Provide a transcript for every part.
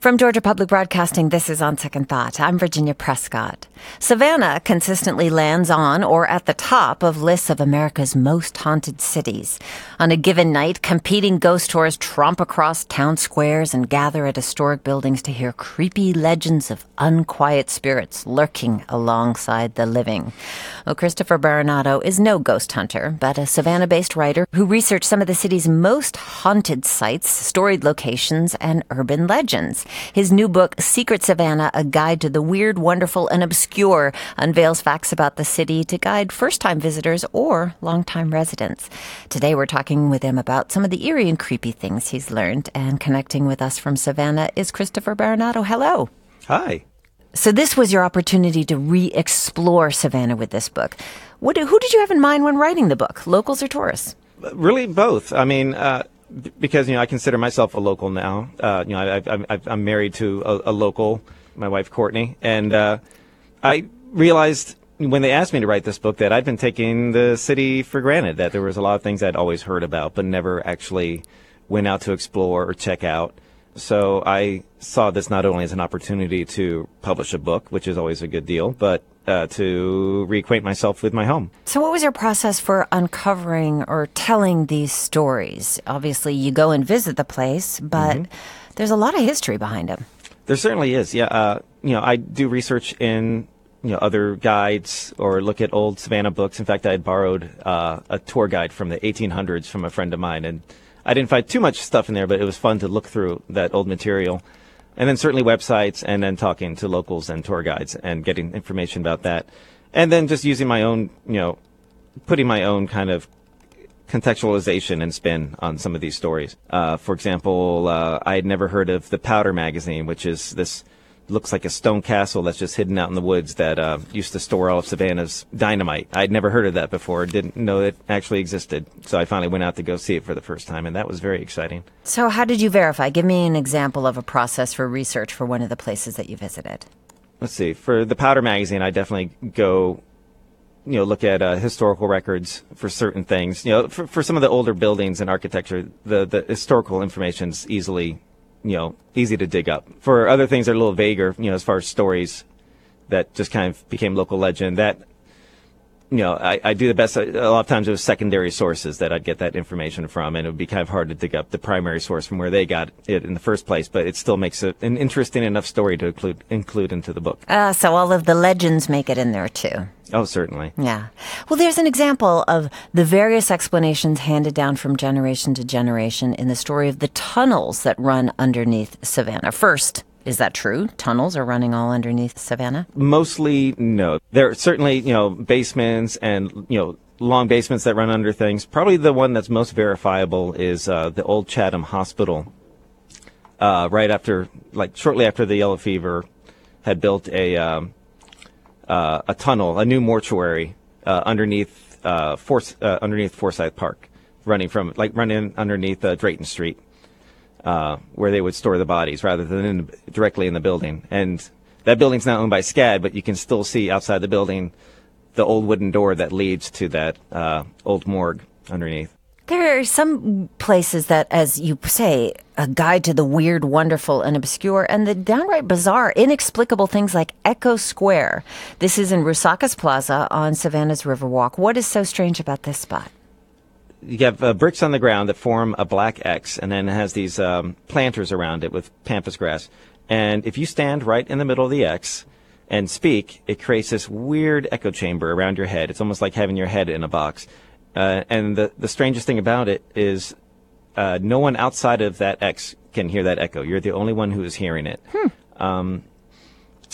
From Georgia Public Broadcasting, this is On Second Thought. I'm Virginia Prescott. Savannah consistently lands on or at the top of lists of America's most haunted cities. On a given night, competing ghost tours tromp across town squares and gather at historic buildings to hear creepy legends of unquiet spirits lurking alongside the living. Well, Christopher Berinato is no ghost hunter, but a Savannah based writer who researched some of the city's most haunted sites, storied locations, and urban legends. His new book, Secret Savannah, A Guide to the Weird, Wonderful, and Obscure, unveils facts about the city to guide first time visitors or long-time residents. Today we're talking with him about some of the eerie and creepy things he's learned, and connecting with us from Savannah is Christopher Berinato. Hello. Hi. So this was your opportunity to re-explore Savannah with this book. What, who did you have in mind when writing the book, locals or tourists? Really, both. I mean, uh, because you know I consider myself a local now. Uh, you know, I, I'm married to a, a, local, my wife Courtney, and uh, I realized when they asked me to write this book that I'd been taking the city for granted. That there was a lot of things I'd always heard about, but never actually went out to explore or check out. So I saw this not only as an opportunity to publish a book, which is always a good deal, but uh, to reacquaint myself with my home. So, what was your process for uncovering or telling these stories? Obviously, you go and visit the place, but mm-hmm. there's a lot of history behind them. There certainly is. Yeah, uh, you know, I do research in you know other guides or look at old Savannah books. In fact, I had borrowed uh, a tour guide from the 1800s from a friend of mine, and I didn't find too much stuff in there, but it was fun to look through that old material and then certainly websites, and then talking to locals and tour guides and getting information about that, and then just using my own, you know, putting my own kind of contextualization and spin on some of these stories. Uh, for example, uh, I had never heard of the Powder magazine, which is this looks like a stone castle that's just hidden out in the woods that uh, used to store all of Savannah's dynamite. I'd never heard of that before, didn't know it actually existed. So I finally went out to go see it for the first time, and that was very exciting. So, how did you verify? Give me an example of a process for research for one of the places that you visited. Let's see. For the Powder magazine, I definitely go you know, look at uh, historical records for certain things. You know, for, for some of the older buildings and architecture, the, the historical information is easily you know, easy to dig up. For other things that are a little vaguer, you know, as far as stories that just kind of became local legend, that you know, I, I do the best. A lot of times it was secondary sources that I'd get that information from, and it would be kind of hard to dig up the primary source from where they got it in the first place. But it still makes it an interesting enough story to include include into the book. Uh, so all of the legends make it in there too. Oh, certainly. Yeah. Well, there's an example of the various explanations handed down from generation to generation in the story of the tunnels that run underneath Savannah. First, is that true? Tunnels are running all underneath Savannah? Mostly, no. There are certainly, you know, basements and, you know, long basements that run under things. Probably the one that's most verifiable is uh, the old Chatham Hospital. Uh, right after, like, shortly after the yellow fever, had built a um, uh, a tunnel, a new mortuary uh, underneath uh, Force, uh, underneath Forsyth Park, running from like running underneath Drayton Street uh, where they would store the bodies rather than in, directly in the building. And that building's not owned by SCAD, but you can still see outside the building the old wooden door that leads to that uh, old morgue underneath. There are some places that, as you say, a guide to the weird, wonderful, and obscure, and the downright bizarre, inexplicable things like Echo Square. This is in Rousakis Plaza on Savannah's Riverwalk. What is so strange about this spot? You have uh, bricks on the ground that form a black X, and then it has these um, planters around it with pampas grass. And if you stand right in the middle of the X and speak, it creates this weird echo chamber around your head. It's almost like having your head in a box. Uh, and the the strangest thing about it is, uh, no one outside of that X can hear that echo. You're the only one who is hearing it. Hmm. Um,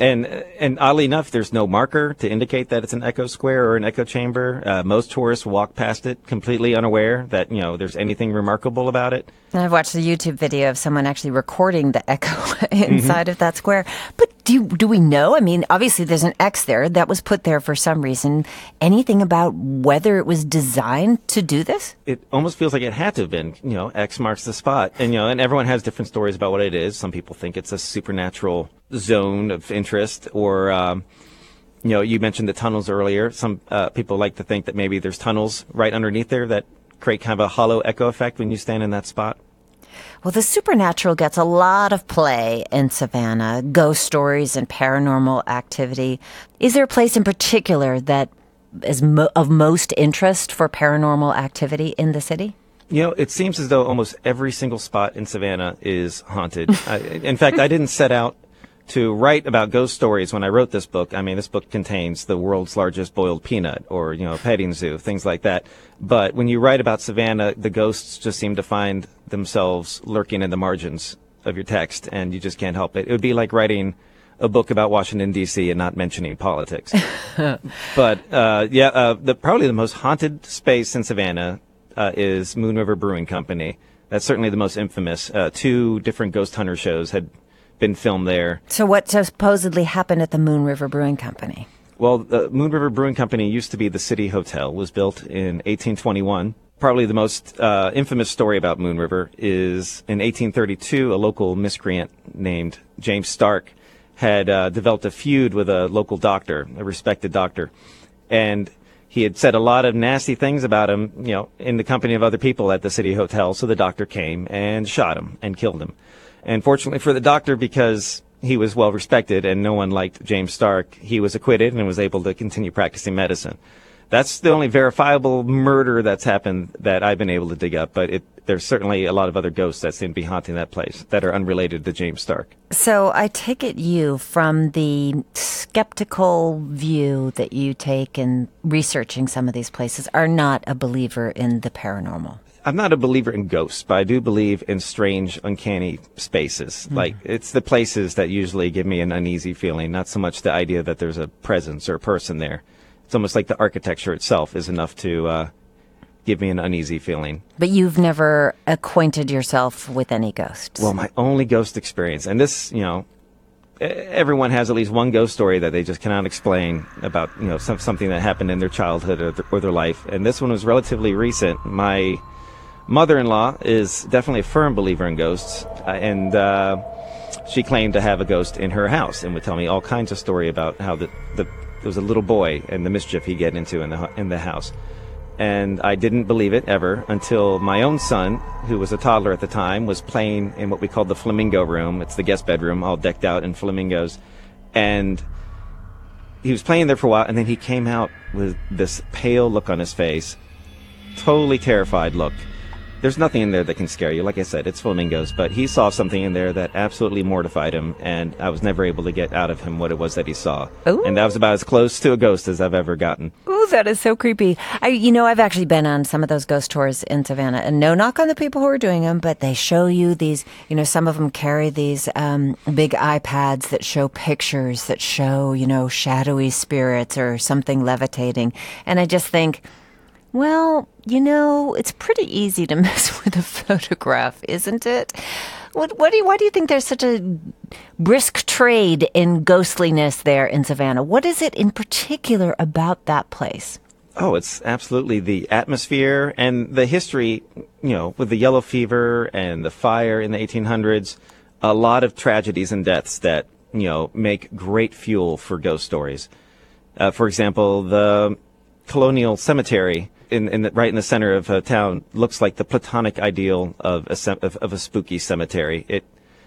and and oddly enough, there's no marker to indicate that it's an echo square or an echo chamber. Uh, most tourists walk past it completely unaware that you know there's anything remarkable about it. And I've watched a YouTube video of someone actually recording the echo inside mm-hmm. of that square. But do do we know? I mean, obviously there's an X there that was put there for some reason. Anything about whether it was designed to do this? It almost feels like it had to have been. You know, X marks the spot, and you know, and everyone has different stories about what it is. Some people think it's a supernatural zone of interest or um, you know you mentioned the tunnels earlier some uh, people like to think that maybe there's tunnels right underneath there that create kind of a hollow echo effect when you stand in that spot Well, the supernatural gets a lot of play in Savannah, ghost stories and paranormal activity. Is there a place in particular that is mo- of most interest for paranormal activity in the city? You know, it seems as though almost every single spot in Savannah is haunted. I, in fact, I didn't set out to write about ghost stories when I wrote this book. I mean, this book contains the world's largest boiled peanut or, you know, petting zoo, things like that. But when you write about Savannah, the ghosts just seem to find themselves lurking in the margins of your text and you just can't help it. It would be like writing a book about Washington D.C. and not mentioning politics. but uh, yeah, uh, the probably the most haunted space in Savannah uh, is Moon River Brewing Company. That's certainly the most infamous. Uh, two different ghost hunter shows had been filmed there. So, what supposedly happened at the Moon River Brewing Company? Well, the Moon River Brewing Company used to be the City Hotel. was built in 1821. Probably the most uh, infamous story about Moon River is in 1832, a local miscreant named James Stark had uh, developed a feud with a local doctor, a respected doctor, and he had said a lot of nasty things about him, you know, in the company of other people at the City Hotel. So the doctor came and shot him and killed him. And fortunately for the doctor, because he was well respected and no one liked James Stark, he was acquitted and was able to continue practicing medicine. That's the only verifiable murder that's happened that I've been able to dig up, but it, there's certainly a lot of other ghosts that seem to be haunting that place that are unrelated to James Stark. So I take it you, from the skeptical view that you take in researching some of these places, are not a believer in the paranormal. I'm not a believer in ghosts, but I do believe in strange, uncanny spaces. Mm. Like, it's the places that usually give me an uneasy feeling, not so much the idea that there's a presence or a person there. It's almost like the architecture itself is enough to uh, give me an uneasy feeling. But you've never acquainted yourself with any ghosts? Well, my only ghost experience, and this, you know, everyone has at least one ghost story that they just cannot explain about, you know, some, something that happened in their childhood or, or their life. And this one was relatively recent. My mother-in-law is definitely a firm believer in ghosts, uh, and uh, she claimed to have a ghost in her house and would tell me all kinds of story about how the, the there was a little boy and the mischief he get into in the in the house. And I didn't believe it ever until my own son, who was a toddler at the time, was playing in what we called the flamingo room. It's the guest bedroom, all decked out in flamingos, and he was playing there for a while, and then he came out with this pale look on his face, totally terrified look there's nothing in there that can scare you. Like I said, it's flamingos, but he saw something in there that absolutely mortified him, and I was never able to get out of him what it was that he saw. Ooh. And that was about as close to a ghost as I've ever gotten. Ooh, that is so creepy. I, you know, I've actually been on some of those ghost tours in Savannah, and no knock on the people who are doing them, but they show you these. You know, some of them carry these um, big iPads that show pictures that show, you know, shadowy spirits or something levitating, and I just think well, you know, it's pretty easy to mess with a photograph, isn't it? What, what do you, why do you think there's such a brisk trade in ghostliness there in Savannah? What is it in particular about that place? Oh, it's absolutely the atmosphere and the history, you know, with the yellow fever and the fire in the 1800s, a lot of tragedies and deaths that, you know, make great fuel for ghost stories. Uh, for example, the colonial cemetery in, in the, right in the center of a town looks like the platonic ideal of a, of, of a spooky cemetery. It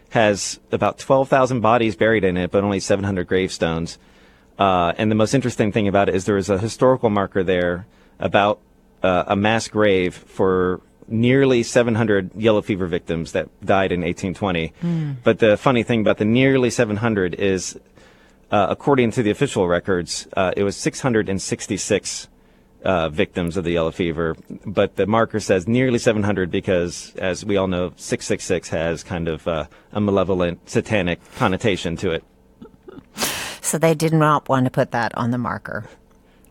has about 12,000 bodies buried in it, but only 700 gravestones. Uh, and the most interesting thing about it is there is a historical marker there about uh, a mass grave for nearly 700 yellow fever victims that died in 1820. Mm. But the funny thing about the nearly 700 is, uh, according to the official records, uh, it was 666 uh, victims of the yellow fever, but the marker says nearly 700 because, as we all know, 666 has kind of uh, a malevolent, satanic connotation to it. So they did not want to put that on the marker.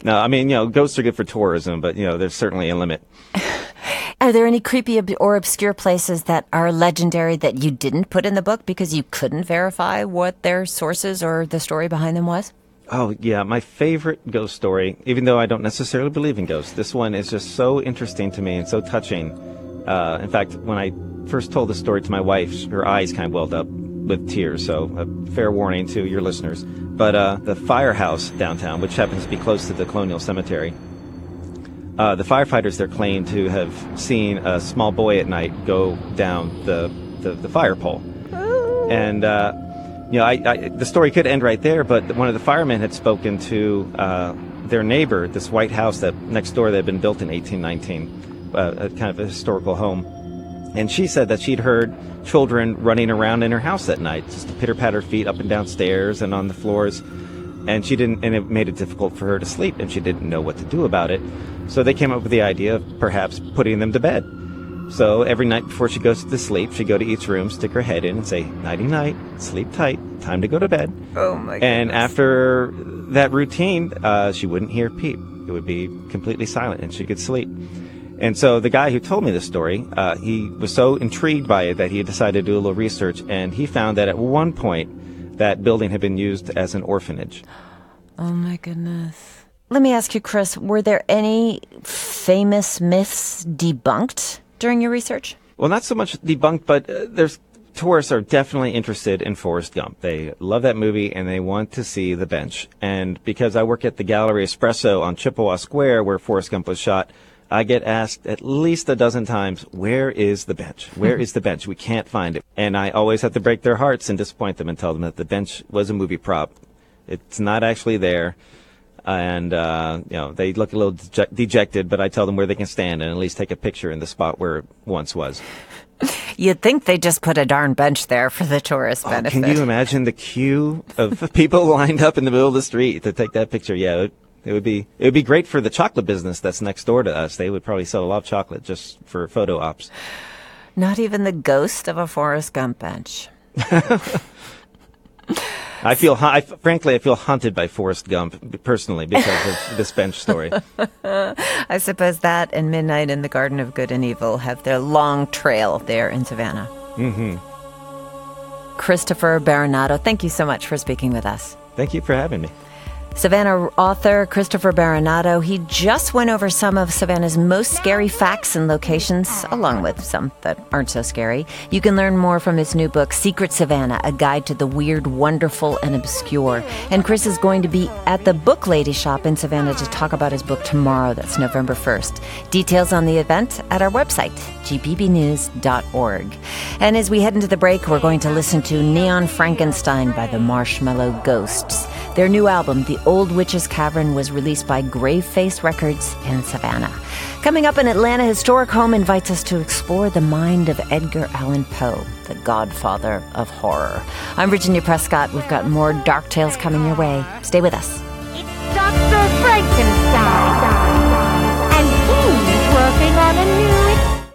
No, I mean, you know, ghosts are good for tourism, but, you know, there's certainly a limit. Are there any creepy or obscure places that are legendary that you didn't put in the book because you couldn't verify what their sources or the story behind them was? Oh, yeah. My favorite ghost story, even though I don't necessarily believe in ghosts, this one is just so interesting to me and so touching. Uh, in fact, when I first told the story to my wife, her eyes kind of welled up with tears. So, a fair warning to your listeners. But uh, the firehouse downtown, which happens to be close to the Colonial Cemetery, uh, the firefighters there claim to have seen a small boy at night go down the the, the fire pole, and. Uh, you know, I, I, the story could end right there, but one of the firemen had spoken to uh, their neighbor, this white house that next door that had been built in 1819, uh, a kind of a historical home, and she said that she'd heard children running around in her house at night, just pitter patter feet up and down stairs and on the floors, and she didn't, and it made it difficult for her to sleep, and she didn't know what to do about it. So they came up with the idea of perhaps putting them to bed. So every night before she goes to sleep, she'd go to each room, stick her head in, and say, Nighty night, sleep tight, time to go to bed. Oh my And after that routine, uh, she wouldn't hear peep. It would be completely silent, and she could sleep. And so the guy who told me this story, uh, he was so intrigued by it that he decided to do a little research, and he found that at one point, that building had been used as an orphanage. Oh my goodness. Let me ask you, Chris, were there any famous myths debunked during your research? Well, not so much debunked, but uh, there's tourists are definitely interested in Forrest Gump. They love that movie and they want to see the bench. And because I work at the Gallery Espresso on Chippewa Square where Forrest Gump was shot, I get asked at least a dozen times, where is the bench? Where is the bench? We can't find it. And I always have to break their hearts and disappoint them and tell them that the bench was a movie prop. It's not actually there. And, uh, you know, they look a little deject- dejected, but I tell them where they can stand and at least take a picture in the spot where it once was. You'd think they just put a darn bench there for the tourist Oh, benefit. can you imagine the queue of people lined up in the middle of the street to take that picture? Yeah, it, it would be it would be great for the chocolate business that's next door to us. They would probably sell a lot of chocolate just for photo ops. Not even the ghost of a Forrest Gump bench. I feel, I, frankly, I feel haunted by Forrest Gump personally because of this bench story. I suppose that and Midnight in the Garden of Good and Evil have their long trail there in Savannah. Mm-hmm. Christopher Berinato, thank you so much for speaking with us. Thank you for having me. Savannah author Christopher Berinato, he just went over some of Savannah's most scary facts and locations, along with some that aren't so scary. You can learn more from his new book, Secret Savannah, A Guide to the Weird, Wonderful, and Obscure. And Chris is going to be at the Book Lady shop in Savannah to talk about his book tomorrow. That's November 1st. Details on the event at our website, gpbnews.org. And as we head into the break, we're going to listen to Neon Frankenstein by the Marshmallow Ghosts. Their new album, The Old Witch's Cavern, was released by Graveface Records in Savannah. Coming up, an Atlanta historic home invites us to explore the mind of Edgar Allan Poe, the godfather of horror. I'm Virginia Prescott. We've got more dark tales coming your way. Stay with us.